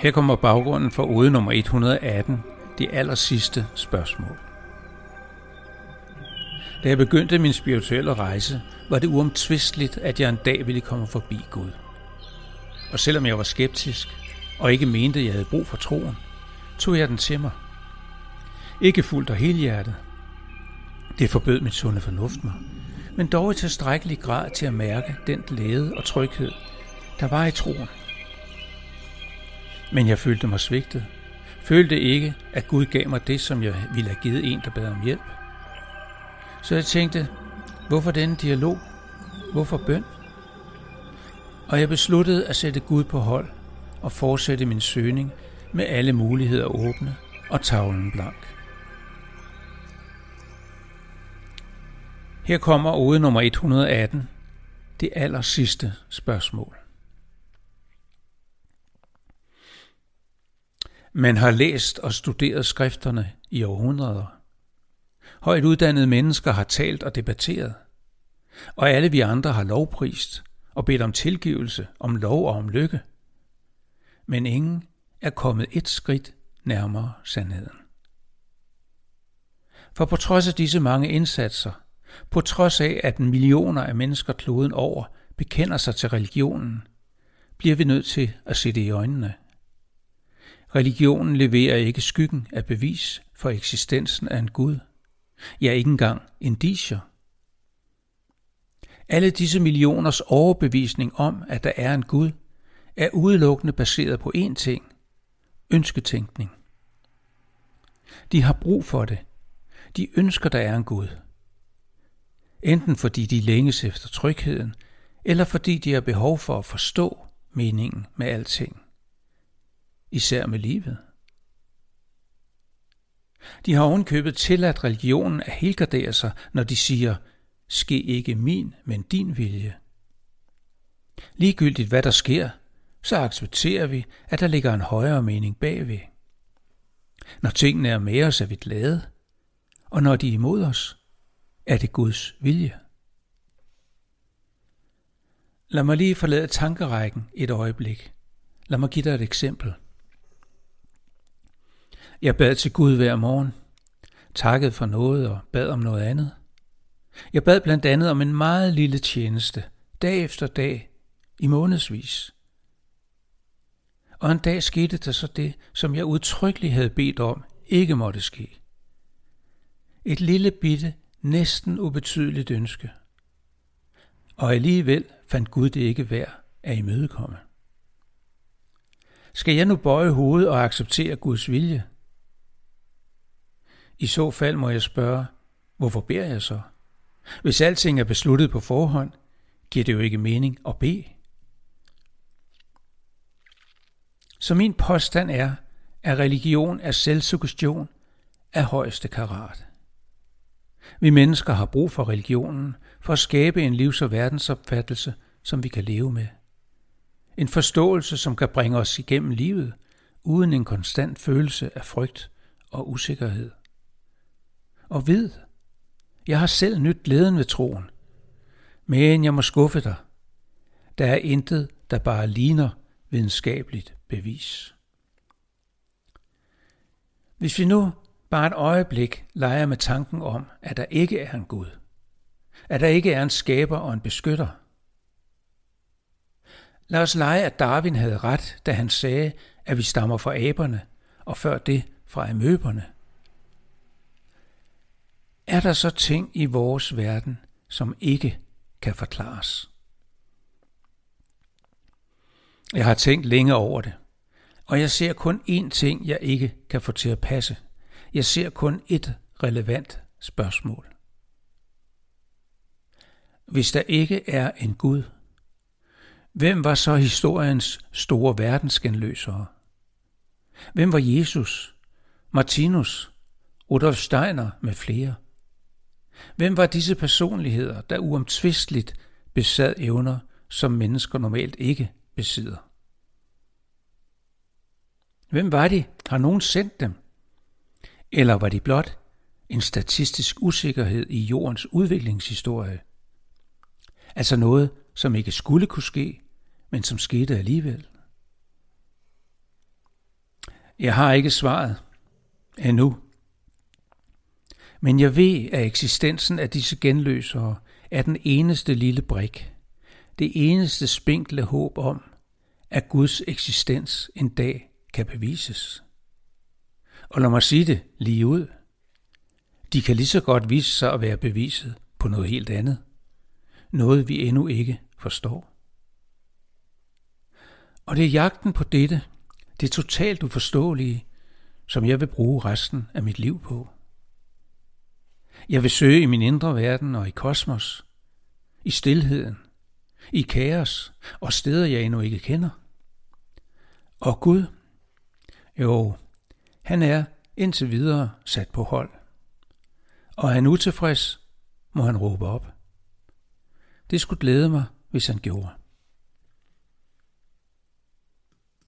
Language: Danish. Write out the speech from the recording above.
Her kommer baggrunden for ode nummer 118, det aller sidste spørgsmål. Da jeg begyndte min spirituelle rejse, var det uomtvisteligt, at jeg en dag ville komme forbi Gud. Og selvom jeg var skeptisk, og ikke mente, at jeg havde brug for troen, tog jeg den til mig. Ikke fuldt og helhjertet. Det forbød mit sunde fornuft mig, men dog i tilstrækkelig grad til at mærke den glæde og tryghed, der var i troen. Men jeg følte mig svigtet. Følte ikke, at Gud gav mig det, som jeg ville have givet en, der bad om hjælp. Så jeg tænkte, hvorfor denne dialog? Hvorfor bøn? Og jeg besluttede at sætte Gud på hold og fortsætte min søgning med alle muligheder åbne og tavlen blank. Her kommer ode nummer 118, det aller sidste spørgsmål. Man har læst og studeret skrifterne i århundreder. Højt uddannede mennesker har talt og debatteret. Og alle vi andre har lovprist og bedt om tilgivelse, om lov og om lykke. Men ingen er kommet et skridt nærmere sandheden. For på trods af disse mange indsatser, på trods af at millioner af mennesker kloden over bekender sig til religionen, bliver vi nødt til at se det i øjnene. Religionen leverer ikke skyggen af bevis for eksistensen af en Gud. Ja, ikke engang indicier. Alle disse millioners overbevisning om, at der er en Gud, er udelukkende baseret på én ting – ønsketænkning. De har brug for det. De ønsker, der er en Gud. Enten fordi de længes efter trygheden, eller fordi de har behov for at forstå meningen med alting især med livet. De har ovenkøbet tilladt religionen at helgardere sig, når de siger, ske ikke min, men din vilje. Ligegyldigt hvad der sker, så accepterer vi, at der ligger en højere mening bagved. Når tingene er med os, er vi glade, og når de er imod os, er det Guds vilje. Lad mig lige forlade tankerækken et øjeblik. Lad mig give dig et eksempel. Jeg bad til Gud hver morgen, takkede for noget og bad om noget andet. Jeg bad blandt andet om en meget lille tjeneste, dag efter dag, i månedsvis. Og en dag skete der så det, som jeg udtrykkeligt havde bedt om, ikke måtte ske. Et lille bitte, næsten ubetydeligt ønske. Og alligevel fandt Gud det ikke værd at imødekomme. Skal jeg nu bøje hovedet og acceptere Guds vilje? I så fald må jeg spørge, hvorfor beder jeg så? Hvis alting er besluttet på forhånd, giver det jo ikke mening at bede. Så min påstand er, at religion er selvsuggestion af højeste karat. Vi mennesker har brug for religionen for at skabe en livs- og verdensopfattelse, som vi kan leve med. En forståelse, som kan bringe os igennem livet, uden en konstant følelse af frygt og usikkerhed og ved, jeg har selv nyt glæden ved troen. Men jeg må skuffe dig. Der er intet, der bare ligner videnskabeligt bevis. Hvis vi nu bare et øjeblik leger med tanken om, at der ikke er en Gud, at der ikke er en skaber og en beskytter. Lad os lege, at Darwin havde ret, da han sagde, at vi stammer fra aberne, og før det fra amøberne – er der så ting i vores verden, som ikke kan forklares? Jeg har tænkt længe over det, og jeg ser kun én ting, jeg ikke kan få til at passe. Jeg ser kun et relevant spørgsmål. Hvis der ikke er en Gud, hvem var så historiens store verdensgenløsere? Hvem var Jesus, Martinus, Rudolf Steiner med flere? Hvem var disse personligheder, der uomtvisteligt besad evner, som mennesker normalt ikke besidder? Hvem var de? Har nogen sendt dem? Eller var de blot en statistisk usikkerhed i jordens udviklingshistorie. Altså noget, som ikke skulle kunne ske, men som skete alligevel. Jeg har ikke svaret endnu. Men jeg ved, at eksistensen af disse genløsere er den eneste lille brik, det eneste spinkle håb om, at Guds eksistens en dag kan bevises. Og lad mig sige det lige ud. De kan lige så godt vise sig at være beviset på noget helt andet. Noget vi endnu ikke forstår. Og det er jagten på dette, det totalt uforståelige, som jeg vil bruge resten af mit liv på. Jeg vil søge i min indre verden og i kosmos, i stilheden, i kaos og steder, jeg endnu ikke kender. Og Gud, jo, han er indtil videre sat på hold. Og er han utilfreds, må han råbe op. Det skulle glæde mig, hvis han gjorde.